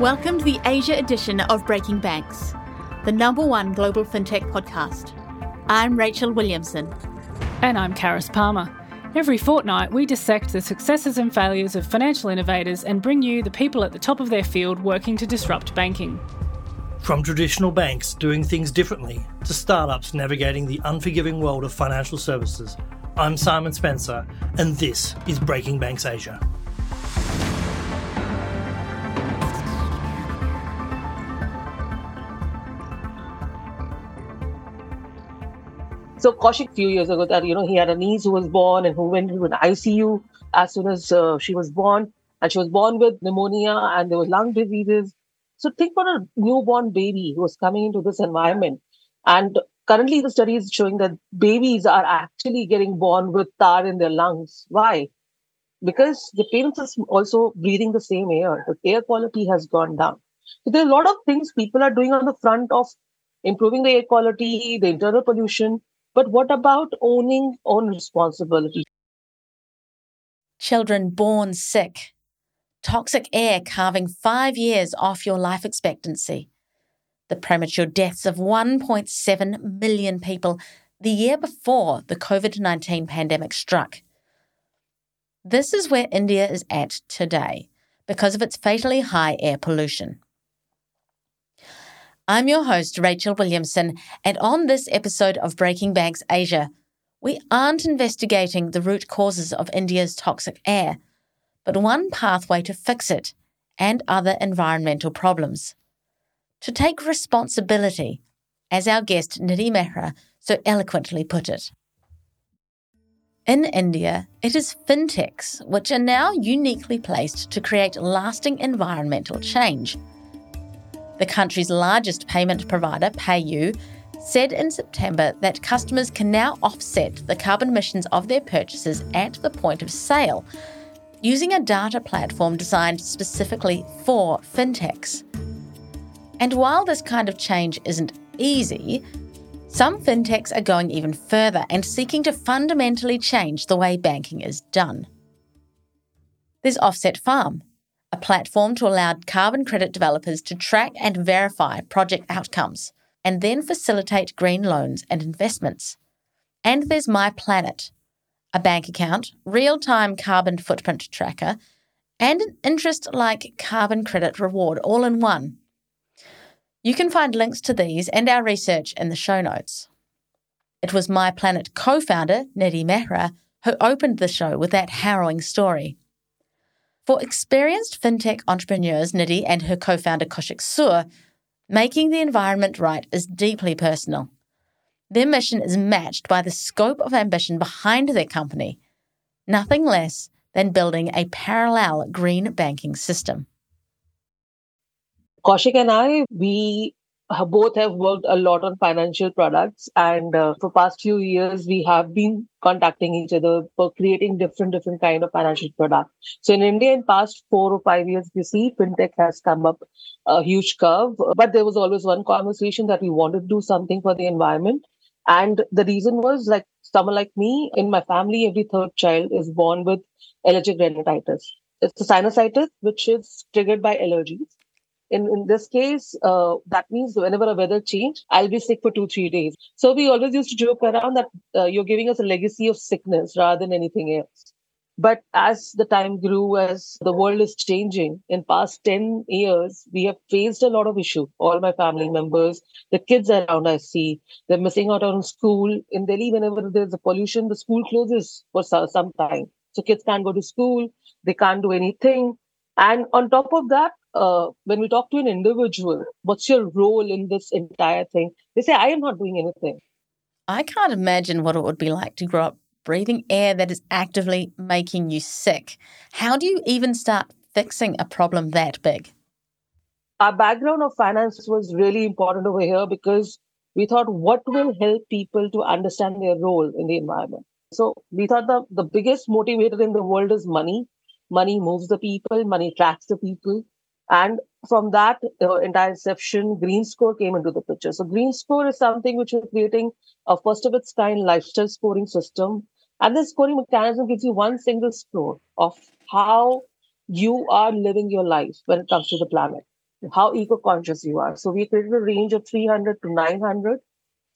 Welcome to the Asia edition of Breaking Banks, the number one global fintech podcast. I'm Rachel Williamson. And I'm Charis Palmer. Every fortnight, we dissect the successes and failures of financial innovators and bring you the people at the top of their field working to disrupt banking. From traditional banks doing things differently to startups navigating the unforgiving world of financial services, I'm Simon Spencer, and this is Breaking Banks Asia. So Koushik, few years ago, that you know he had a niece who was born and who went into an ICU as soon as uh, she was born, and she was born with pneumonia and there was lung diseases. So think about a newborn baby who was coming into this environment, and currently the study is showing that babies are actually getting born with tar in their lungs. Why? Because the parents are also breathing the same air. The air quality has gone down. So there are a lot of things people are doing on the front of improving the air quality, the internal pollution, but what about owning own responsibility? Children born sick. Toxic air carving five years off your life expectancy. The premature deaths of 1.7 million people the year before the COVID 19 pandemic struck. This is where India is at today because of its fatally high air pollution. I'm your host, Rachel Williamson, and on this episode of Breaking Banks Asia, we aren't investigating the root causes of India's toxic air, but one pathway to fix it and other environmental problems. To take responsibility, as our guest Nidhi Mehra so eloquently put it. In India, it is fintechs which are now uniquely placed to create lasting environmental change the country's largest payment provider, PayU, said in September that customers can now offset the carbon emissions of their purchases at the point of sale using a data platform designed specifically for fintechs. And while this kind of change isn't easy, some fintechs are going even further and seeking to fundamentally change the way banking is done. There's Offset Farm, a platform to allow carbon credit developers to track and verify project outcomes and then facilitate green loans and investments. And there's MyPlan8, a bank account, real time carbon footprint tracker, and an interest like carbon credit reward all in one. You can find links to these and our research in the show notes. It was MyPlan8 co founder, Nidhi Mehra, who opened the show with that harrowing story. For experienced fintech entrepreneurs, Nidhi and her co founder Koushik Sur, making the environment right is deeply personal. Their mission is matched by the scope of ambition behind their company nothing less than building a parallel green banking system. Koushik and I, we both have worked a lot on financial products and uh, for past few years we have been contacting each other for creating different different kind of financial products. So in india in past four or five years you see fintech has come up a huge curve but there was always one conversation that we wanted to do something for the environment. And the reason was like someone like me in my family every third child is born with allergic rhinitis. It's a sinusitis which is triggered by allergies in, in this case, uh, that means whenever a weather change, I'll be sick for two, three days. So we always used to joke around that uh, you're giving us a legacy of sickness rather than anything else. But as the time grew, as the world is changing, in past 10 years, we have faced a lot of issue. All my family members, the kids around I see, they're missing out on school. In Delhi, whenever there's a pollution, the school closes for some time. So kids can't go to school. They can't do anything. And on top of that, uh, when we talk to an individual, what's your role in this entire thing? They say, I am not doing anything. I can't imagine what it would be like to grow up breathing air that is actively making you sick. How do you even start fixing a problem that big? Our background of finance was really important over here because we thought what will help people to understand their role in the environment. So we thought the, the biggest motivator in the world is money. Money moves the people, money attracts the people. And from that uh, entire inception, Green Score came into the picture. So Green Score is something which is creating a first of its kind lifestyle scoring system. And this scoring mechanism gives you one single score of how you are living your life when it comes to the planet. how eco-conscious you are. So we created a range of 300 to 900,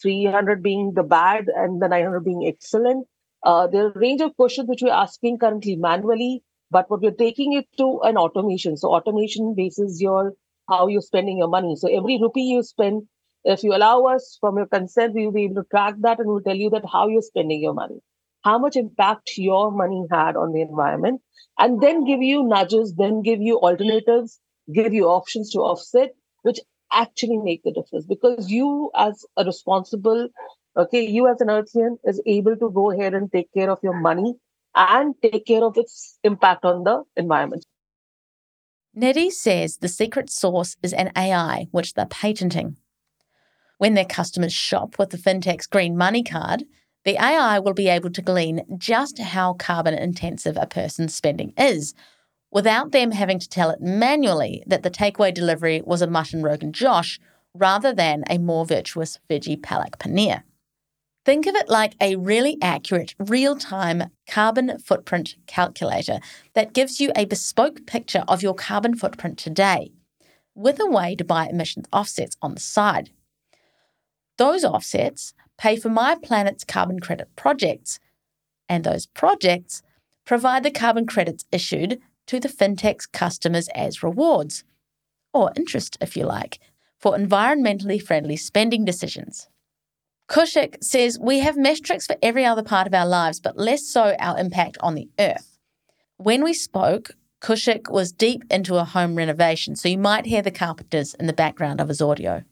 300 being the bad and the 900 being excellent. Uh, there are a range of questions which we're asking currently manually, but what we're taking it to an automation. So automation bases your how you're spending your money. So every rupee you spend, if you allow us from your consent, we will be able to track that and we'll tell you that how you're spending your money, how much impact your money had on the environment, and then give you nudges, then give you alternatives, give you options to offset, which actually make the difference because you as a responsible okay you as an earthian is able to go ahead and take care of your money and take care of its impact on the environment Nidhi says the secret source is an AI, which they're patenting. When their customers shop with the fintech's green money card, the AI will be able to glean just how carbon intensive a person's spending is, without them having to tell it manually that the takeaway delivery was a mutton rogan josh rather than a more virtuous veggie palak paneer. Think of it like a really accurate, real time carbon footprint calculator that gives you a bespoke picture of your carbon footprint today, with a way to buy emissions offsets on the side. Those offsets pay for MyPlan8's carbon credit projects, and those projects provide the carbon credits issued to the fintech's customers as rewards, or interest, if you like, for environmentally friendly spending decisions. Koushik says we have metrics for every other part of our lives, but less so our impact on the earth. When we spoke, Koushik was deep into a home renovation, so you might hear the carpenters in the background of his audio.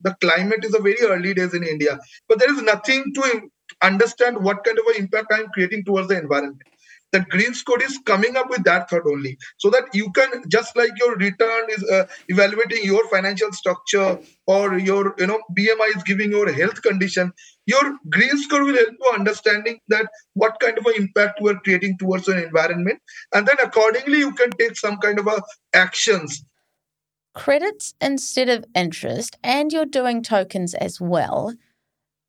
The climate is a very early days in India, but there is nothing to understand what kind of an impact I'm creating towards the environment that green score is coming up with that thought only. So that you can just like your return is uh, evaluating your financial structure or your you know bmi is giving your health condition your green score will help you understanding that what kind of an impact you are creating towards the environment. And then accordingly you can take some kind of a actions. Credits instead of interest and you're doing tokens as well.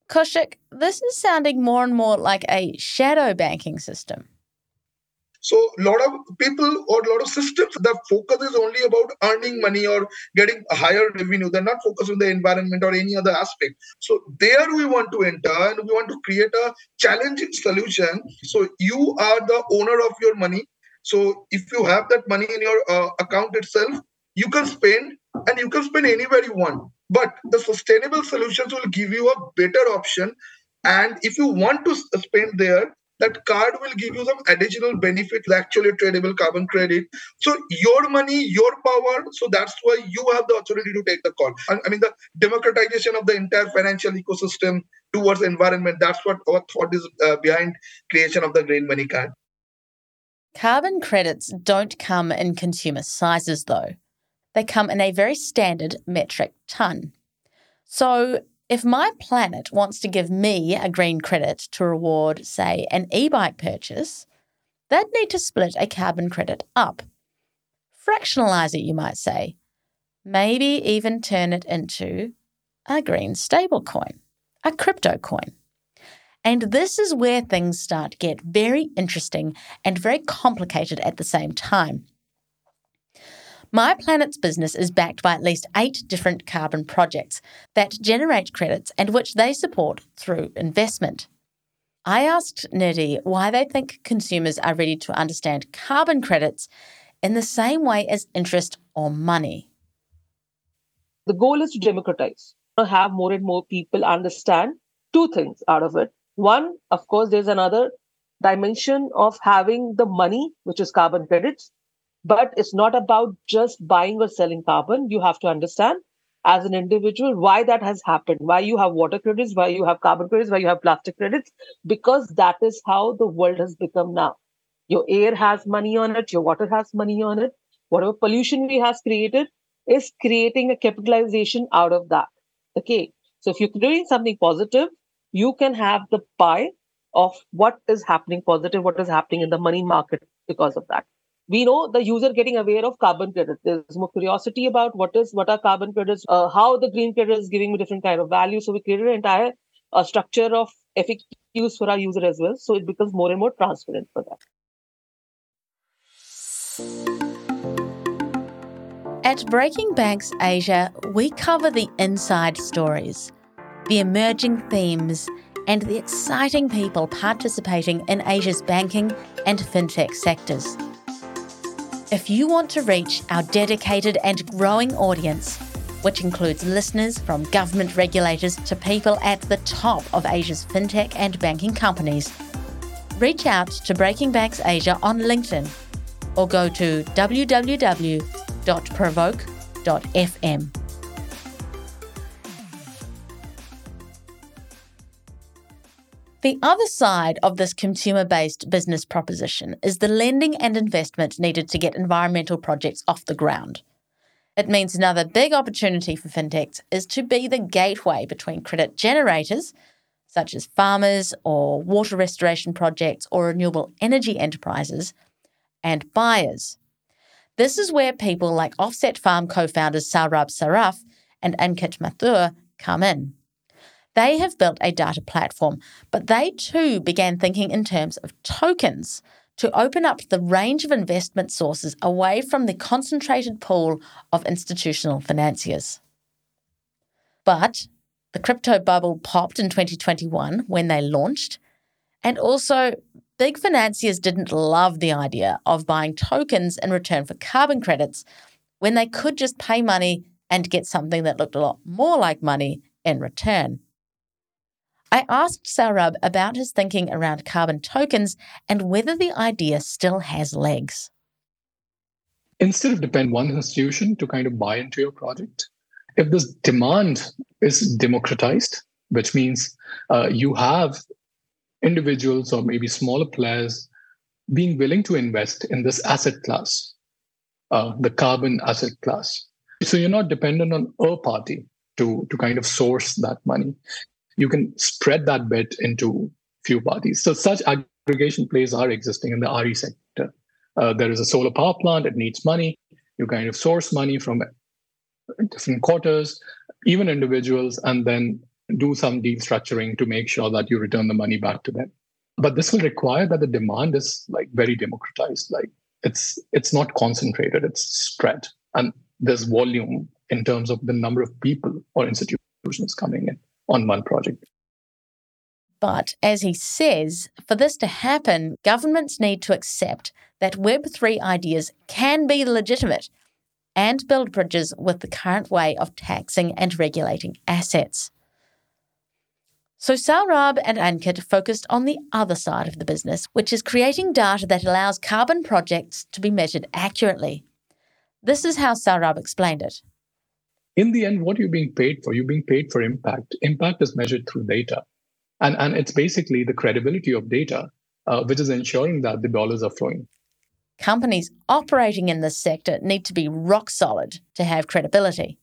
Koushik, this is sounding more and more like a shadow banking system. So a lot of people or a lot of systems, the focus is only about earning money or getting higher revenue. They're not focused on the environment or any other aspect. So there we want to enter and we want to create a challenging solution. So you are the owner of your money. So if you have that money in your uh, account itself, you can spend and you can spend anywhere you want. But the sustainable solutions will give you a better option. And if you want to spend there, that card will give you some additional benefit, actually tradable carbon credit. So your money, your power. So that's why you have the authority to take the call. I mean, the democratization of the entire financial ecosystem towards environment. That's what our thought is uh, behind creation of the green money card. Carbon credits don't come in consumer sizes, though. They come in a very standard metric ton. So if MyPlan8 wants to give me a green credit to reward, say, an e bike purchase, they'd need to split a carbon credit up. Fractionalize it, you might say. Maybe even turn it into a green stablecoin, a crypto coin. And this is where things start to get very interesting and very complicated at the same time. MyPlan8's business is backed by at least eight different carbon projects that generate credits and which they support through investment. I asked Nidhi why they think consumers are ready to understand carbon credits in the same way as interest or money. The goal is to democratize, to have more and more people understand two things out of it. One, of course, there's another dimension of having the money, which is carbon credits, but it's not about just buying or selling carbon. You have to understand as an individual why that has happened, why you have water credits, why you have carbon credits, why you have plastic credits, because that is how the world has become now. Your air has money on it, your water has money on it. Whatever pollution we has created is creating a capitalization out of that. Okay. So if you're doing something positive, you can have the pie of what is happening positive, what is happening in the money market because of that we know the user getting aware of carbon credits. There's more curiosity about what is what are carbon credits, uh, how the green credit is giving me different kind of value. So we created an entire uh, structure of FAQs for our user as well. So it becomes more and more transparent for them. At Breaking Banks Asia, we cover the inside stories, the emerging themes, and the exciting people participating in Asia's banking and fintech sectors. If you want to reach our dedicated and growing audience, which includes listeners from government regulators to people at the top of Asia's fintech and banking companies, reach out to Breaking Banks Asia on LinkedIn or go to www.provoke.fm. The other side of this consumer based business proposition is the lending and investment needed to get environmental projects off the ground. It means another big opportunity for fintechs is to be the gateway between credit generators, such as farmers or water restoration projects or renewable energy enterprises, and buyers. This is where people like Offset Farm co founders Saurabh Saraf and Ankit Mathur come in. They have built a data platform, but they too began thinking in terms of tokens to open up the range of investment sources away from the concentrated pool of institutional financiers. But the crypto bubble popped in 2021 when they launched, and also big financiers didn't love the idea of buying tokens in return for carbon credits when they could just pay money and get something that looked a lot more like money in return. I asked Saurabh about his thinking around carbon tokens and whether the idea still has legs. Instead of depend on one institution to kind of buy into your project, if this demand is democratized, which means uh, you have individuals or maybe smaller players being willing to invest in this asset class, uh, the carbon asset class. So you're not dependent on a party to, to kind of source that money you can spread that bet into few parties. So such aggregation plays are existing in the RE sector. Uh, there is a solar power plant, it needs money. You kind of source money from different quarters, even individuals, and then do some deal structuring to make sure that you return the money back to them. But this will require that the demand is like very democratized. Like it's it's not concentrated, it's spread. And there's volume in terms of the number of people or institutions coming in on one project. But as he says, for this to happen, governments need to accept that Web3 ideas can be legitimate and build bridges with the current way of taxing and regulating assets. So Saurabh and Ankit focused on the other side of the business, which is creating data that allows carbon projects to be measured accurately. This is how Saurabh explained it in the end, what are you're being paid for, you're being paid for impact. Impact is measured through data. And, and it's basically the credibility of data, uh, which is ensuring that the dollars are flowing. Companies operating in this sector need to be rock solid to have credibility.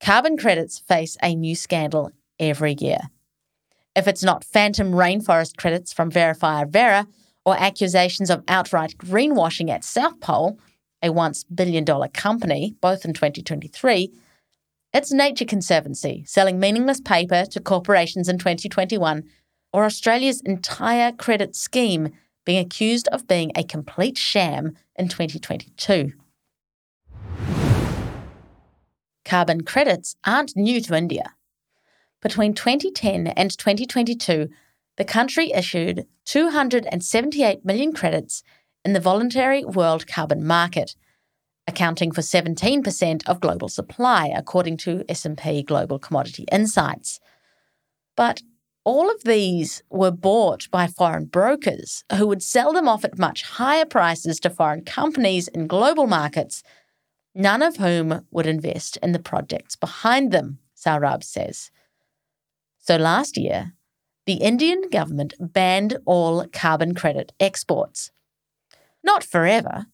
Carbon credits face a new scandal every year. If it's not phantom rainforest credits from Verifier Verra or accusations of outright greenwashing at South Pole, a once billion dollar company, both in 2023, it's Nature Conservancy selling meaningless paper to corporations in 2021, or Australia's entire credit scheme being accused of being a complete sham in 2022. Carbon credits aren't new to India. Between 2010 and 2022, the country issued 278 million credits in the voluntary world carbon market, accounting for 17% of global supply according to S&P Global Commodity Insights. But all of these were bought by foreign brokers who would sell them off at much higher prices to foreign companies in global markets, none of whom would invest in the projects behind them, Saurabh says. So last year, the Indian government banned all carbon credit exports. Not forever,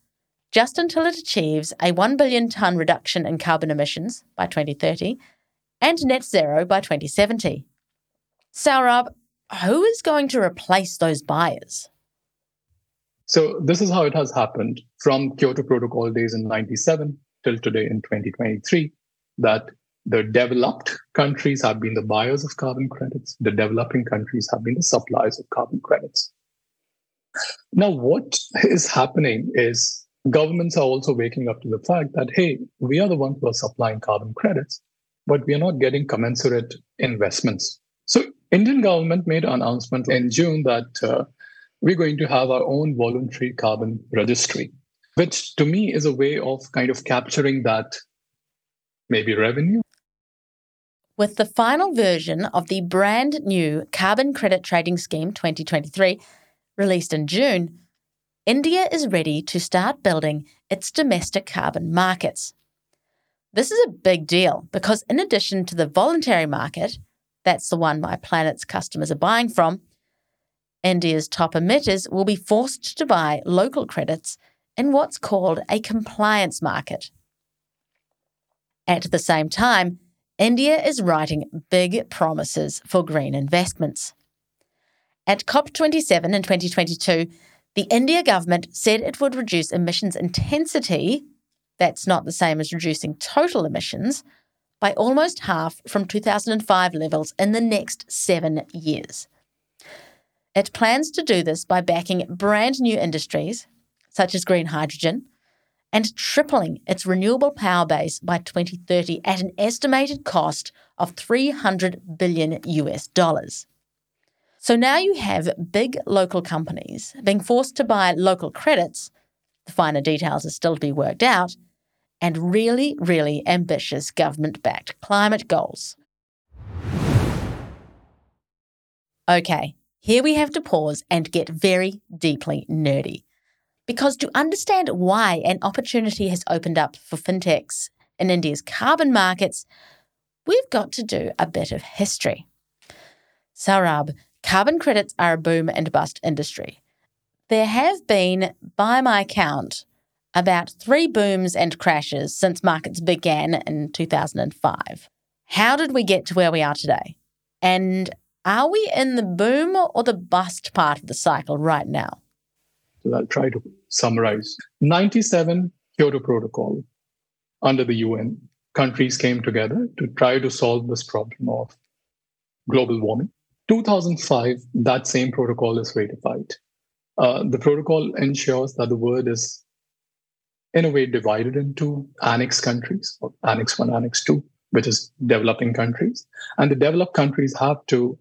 just until it achieves a 1 billion tonne reduction in carbon emissions by 2030 and net zero by 2070. Saurabh, who is going to replace those buyers? So, this is how it has happened from Kyoto Protocol days in 97 till today in 2023 that the developed countries have been the buyers of carbon credits, the developing countries have been the suppliers of carbon credits. Now, what is happening is governments are also waking up to the fact that, hey, we are the ones who are supplying carbon credits, but we are not getting commensurate investments. So Indian government made an announcement in June that uh, we're going to have our own voluntary carbon registry, which to me is a way of kind of capturing that maybe revenue. With the final version of the brand new Carbon Credit Trading Scheme 2023 released in June, India is ready to start building its domestic carbon markets. This is a big deal because, in addition to the voluntary market, that's the one MyPlan8's customers are buying from, India's top emitters will be forced to buy local credits in what's called a compliance market. At the same time, India is writing big promises for green investments. At COP27 in 2022, the India government said it would reduce emissions intensity, that's not the same as reducing total emissions, by almost half from 2005 levels in the next seven years. It plans to do this by backing brand new industries, such as green hydrogen, and tripling its renewable power base by 2030 at an estimated cost of 300 billion US dollars. So now you have big local companies being forced to buy local credits, the finer details are still to be worked out, and really, really ambitious government backed climate goals. Okay, here we have to pause and get very deeply nerdy. Because to understand why an opportunity has opened up for fintechs in India's carbon markets, we've got to do a bit of history. Saurabh, Carbon credits are a boom and bust industry. There have been, by my count, about three booms and crashes since markets began in 2005. How did we get to where we are today? And are we in the boom or the bust part of the cycle right now? So I'll try to summarize. 97 Kyoto Protocol under the UN, countries came together to try to solve this problem of global warming. 2005, that same protocol is ratified. Uh, the protocol ensures that the world is, in a way, divided into annex countries, or Annex 1, Annex 2, which is developing countries. And the developed countries have to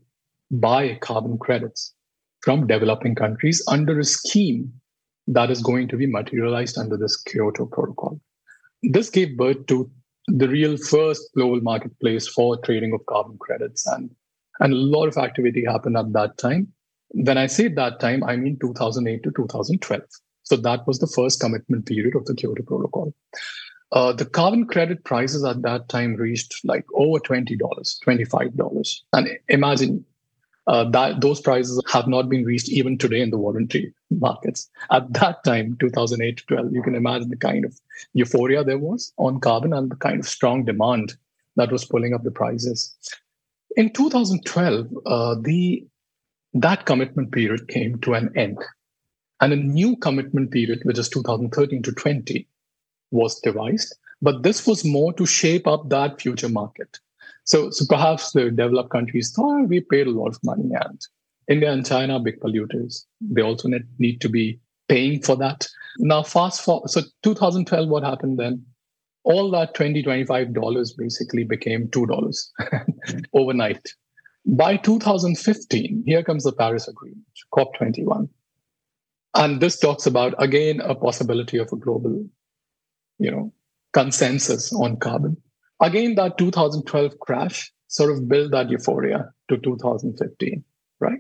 buy carbon credits from developing countries under a scheme that is going to be materialized under this Kyoto Protocol. This gave birth to the real first global marketplace for trading of carbon credits. And and a lot of activity happened at that time. When I say that time, I mean 2008 to 2012. So that was the first commitment period of the Kyoto Protocol. Uh, the carbon credit prices at that time reached like over $20, $25. And imagine uh, that those prices have not been reached even today in the voluntary markets. At that time, 2008 to 12, you can imagine the kind of euphoria there was on carbon and the kind of strong demand that was pulling up the prices. In 2012, uh, the that commitment period came to an end, and a new commitment period, which is 2013 to 20, was devised. But this was more to shape up that future market. So, so perhaps the developed countries thought oh, we paid a lot of money, and India and China are big polluters. They also need to be paying for that. Now, fast forward. So, 2012, what happened then? All that 20 $25 basically became $2 overnight. By 2015, here comes the Paris Agreement, COP21. And this talks about, again, a possibility of a global, you know, consensus on carbon. Again, that 2012 crash sort of built that euphoria to 2015, right?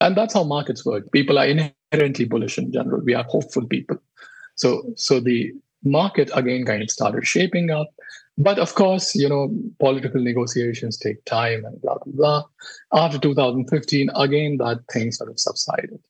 And that's how markets work. People are inherently bullish in general. We are hopeful people. So, so the market again kind of started shaping up. But of course, you know, political negotiations take time and blah, blah, blah. After 2015, again, that thing sort of subsided.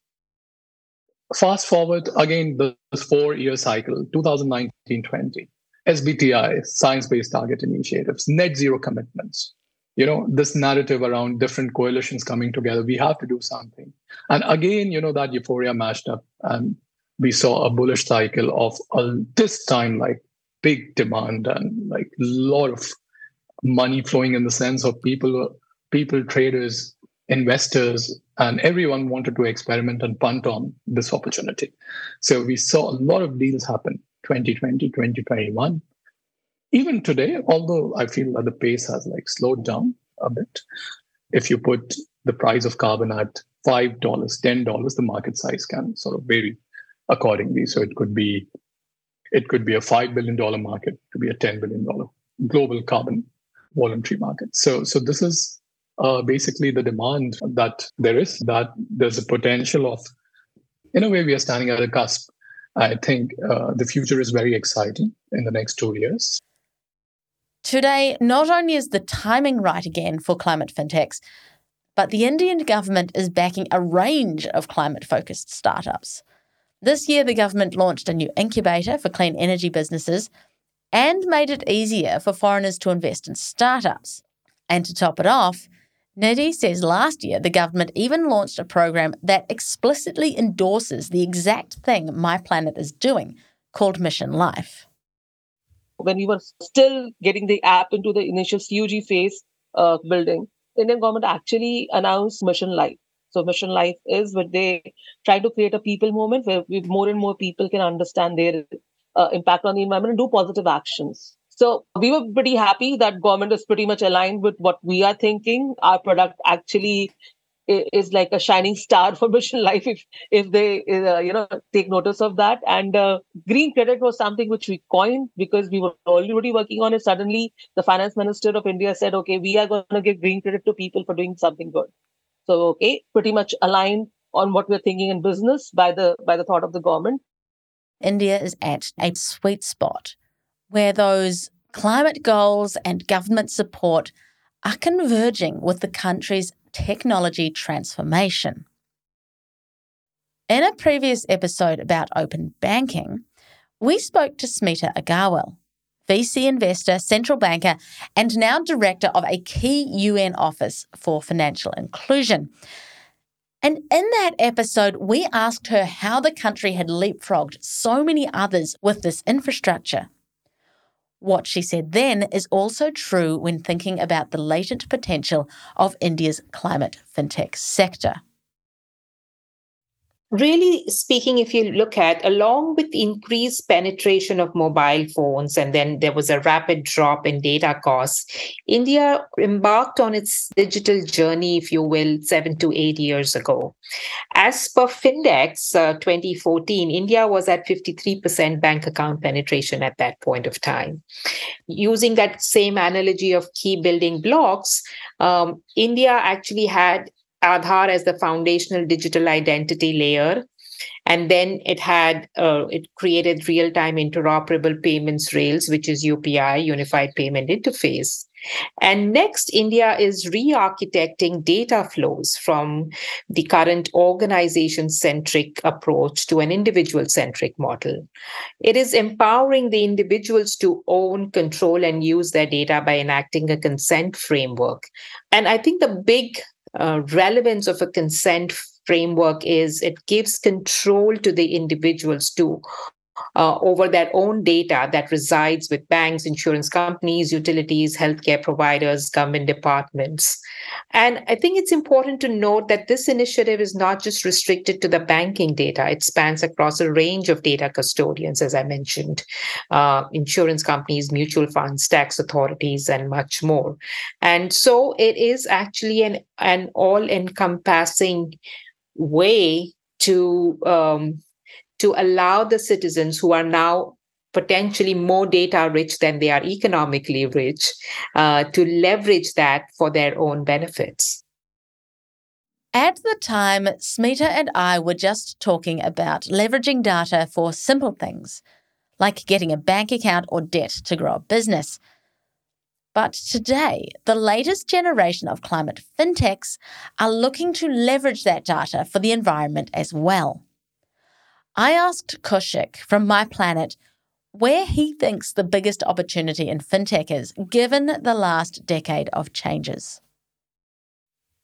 Fast forward again, this four year cycle, 2019 20, SBTI, science based target initiatives, net zero commitments. You know, this narrative around different coalitions coming together, we have to do something. And again, you know, that euphoria mashed up and we saw a bullish cycle of uh, this time like big demand and like a lot of money flowing in the sense of people people traders investors and everyone wanted to experiment and punt on this opportunity. So we saw a lot of deals happen 2020, 2021. Even today, although I feel that the pace has like slowed down a bit, if you put the price of carbon at $5, $10, the market size can sort of vary accordingly. So it could be it could be a $5 billion market, it could be a $10 billion global carbon voluntary market. So, so this is uh, basically the demand that there is, that there's a potential of, in a way, we are standing at a cusp. I think uh, the future is very exciting in the next two years. Today, not only is the timing right again for climate fintechs, but the Indian government is backing a range of climate focused startups. This year, the government launched a new incubator for clean energy businesses and made it easier for foreigners to invest in startups. And to top it off, Nidhi says last year the government even launched a program that explicitly endorses the exact thing MyPlan8 is doing, called Mission Life. When we were still getting the app into the initial CUG phase uh, building, Indian government actually announced Mission Life. So Mission Life is what they try to create a people movement where more and more people can understand their uh, impact on the environment and do positive actions. So we were pretty happy that government is pretty much aligned with what we are thinking. Our product actually is like a shining star for Mission Life if if they uh, you know take notice of that. And uh, green credit was something which we coined because we were already working on it. Suddenly, the finance minister of India said, "Okay, we are going to give green credit to people for doing something good." So okay, pretty much aligned on what we're thinking in business by the by the thought of the government. India is at a sweet spot where those climate goals and government support are converging with the country's technology transformation. In a previous episode about open banking, we spoke to Smita Aggarwal, VC investor, central banker, and now director of a key UN office for financial inclusion. And in that episode, we asked her how the country had leapfrogged so many others with this infrastructure. What she said then is also true when thinking about the latent potential of India's climate fintech sector really speaking, if you look at along with increased penetration of mobile phones, and then there was a rapid drop in data costs, India embarked on its digital journey, if you will, seven to eight years ago. As per Findex uh, 2014, India was at 53% bank account penetration at that point of time. Using that same analogy of key building blocks, um, India actually had Aadhaar as the foundational digital identity layer. And then it had uh, it created real-time interoperable payments rails, which is UPI, Unified Payment Interface. And next, India is re architecting data flows from the current organization centric approach to an individual centric model. It is empowering the individuals to own, control, and use their data by enacting a consent framework. And I think the big uh, relevance of a consent framework is it gives control to the individuals to uh, over their own data that resides with banks, insurance companies, utilities, healthcare providers, government departments. And I think it's important to note that this initiative is not just restricted to the banking data, it spans across a range of data custodians, as I mentioned, uh, insurance companies, mutual funds, tax authorities, and much more. And so it is actually an, an all encompassing way to um, to allow the citizens who are now potentially more data rich than they are economically rich uh, to leverage that for their own benefits. At the time, Smita and I were just talking about leveraging data for simple things, like getting a bank account or debt to grow a business. But today, the latest generation of climate fintechs are looking to leverage that data for the environment as well. I asked Koushik from MyPlan8 where he thinks the biggest opportunity in fintech is, given the last decade of changes.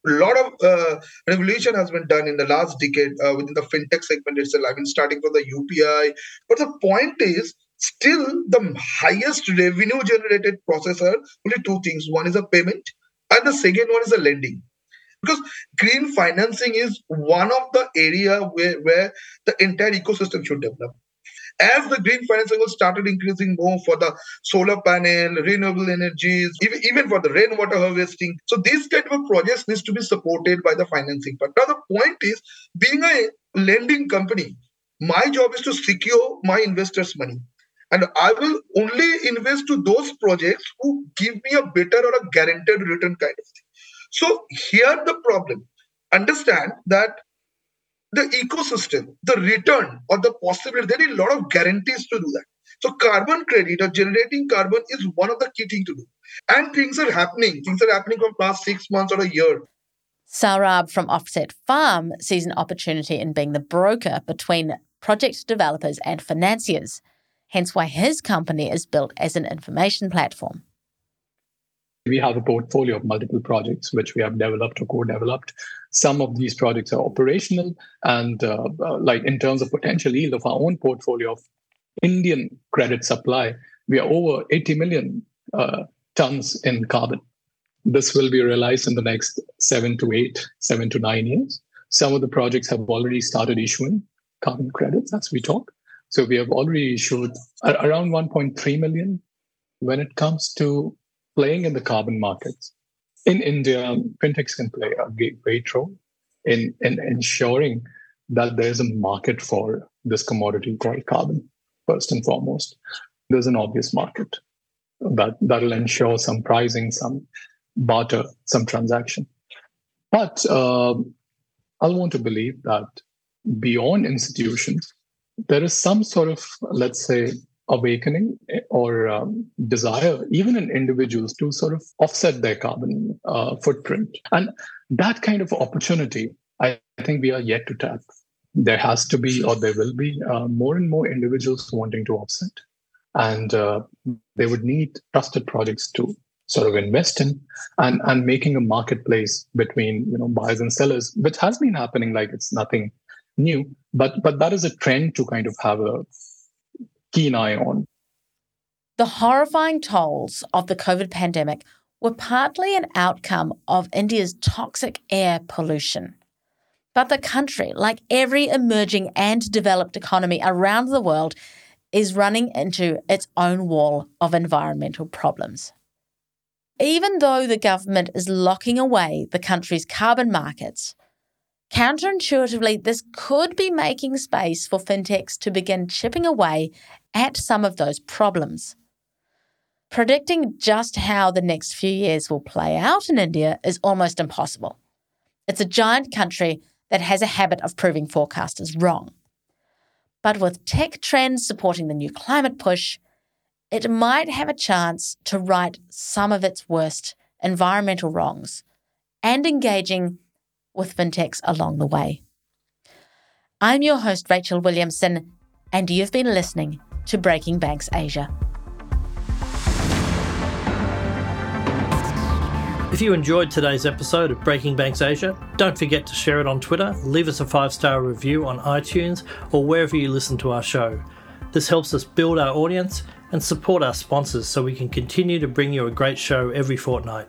A lot of uh, revolution has been done in the last decade uh, within the fintech segment itself. I mean, starting from the UPI. But the point is, still the highest revenue generated processor only two things one is a payment and the second one is a lending because green financing is one of the area where, where the entire ecosystem should develop as the green financing will started increasing more for the solar panel, renewable energies, even, even for the rainwater harvesting. So these kind of projects needs to be supported by the financing. But now the point is, being a lending company, my job is to secure my investors' money. And I will only invest to those projects who give me a better or a guaranteed return kind of thing. So here the problem. Understand that the ecosystem, the return or the possibility, there are a lot of guarantees to do that. So carbon credit or generating carbon is one of the key things to do. And things are happening. Things are happening from past six months or a year. Saurabh from Offset Farm sees an opportunity in being the broker between project developers and financiers, hence why his company is built as an information platform we have a portfolio of multiple projects which we have developed or co-developed. Some of these projects are operational, and uh, uh, like in terms of potential yield of our own portfolio of Indian credit supply, we are over 80 million uh, tons in carbon. This will be realized in the next seven to eight, seven to nine years. Some of the projects have already started issuing carbon credits as we talk. So we have already issued around 1.3 million when it comes to playing in the carbon markets. In India, fintechs can play a great role in, in ensuring that there's a market for this commodity called carbon, first and foremost. There's an obvious market that, that'll ensure some pricing, some barter, some transaction. But uh, I want to believe that beyond institutions, there is some sort of, let's say, awakening or um, desire, even in individuals, to sort of offset their carbon uh, footprint. And that kind of opportunity, I think we are yet to tap. There has to be, or there will be, uh, more and more individuals wanting to offset. And uh, they would need trusted projects to sort of invest in and, and making a marketplace between you know buyers and sellers, which has been happening like it's nothing new. But but that is a trend to kind of have a keen eye on. The horrifying tolls of the COVID pandemic were partly an outcome of India's toxic air pollution. But the country, like every emerging and developed economy around the world, is running into its own wall of environmental problems. Even though the government is locking away the country's carbon markets, Counterintuitively, this could be making space for fintechs to begin chipping away at some of those problems. Predicting just how the next few years will play out in India is almost impossible. It's a giant country that has a habit of proving forecasters wrong. But with tech trends supporting the new climate push, it might have a chance to right some of its worst environmental wrongs and engaging with fintechs along the way. I'm your host, Rachel Williamson, and you've been listening to Breaking Banks Asia. If you enjoyed today's episode of Breaking Banks Asia, don't forget to share it on Twitter, leave us a five star review on iTunes, or wherever you listen to our show. This helps us build our audience and support our sponsors so we can continue to bring you a great show every fortnight.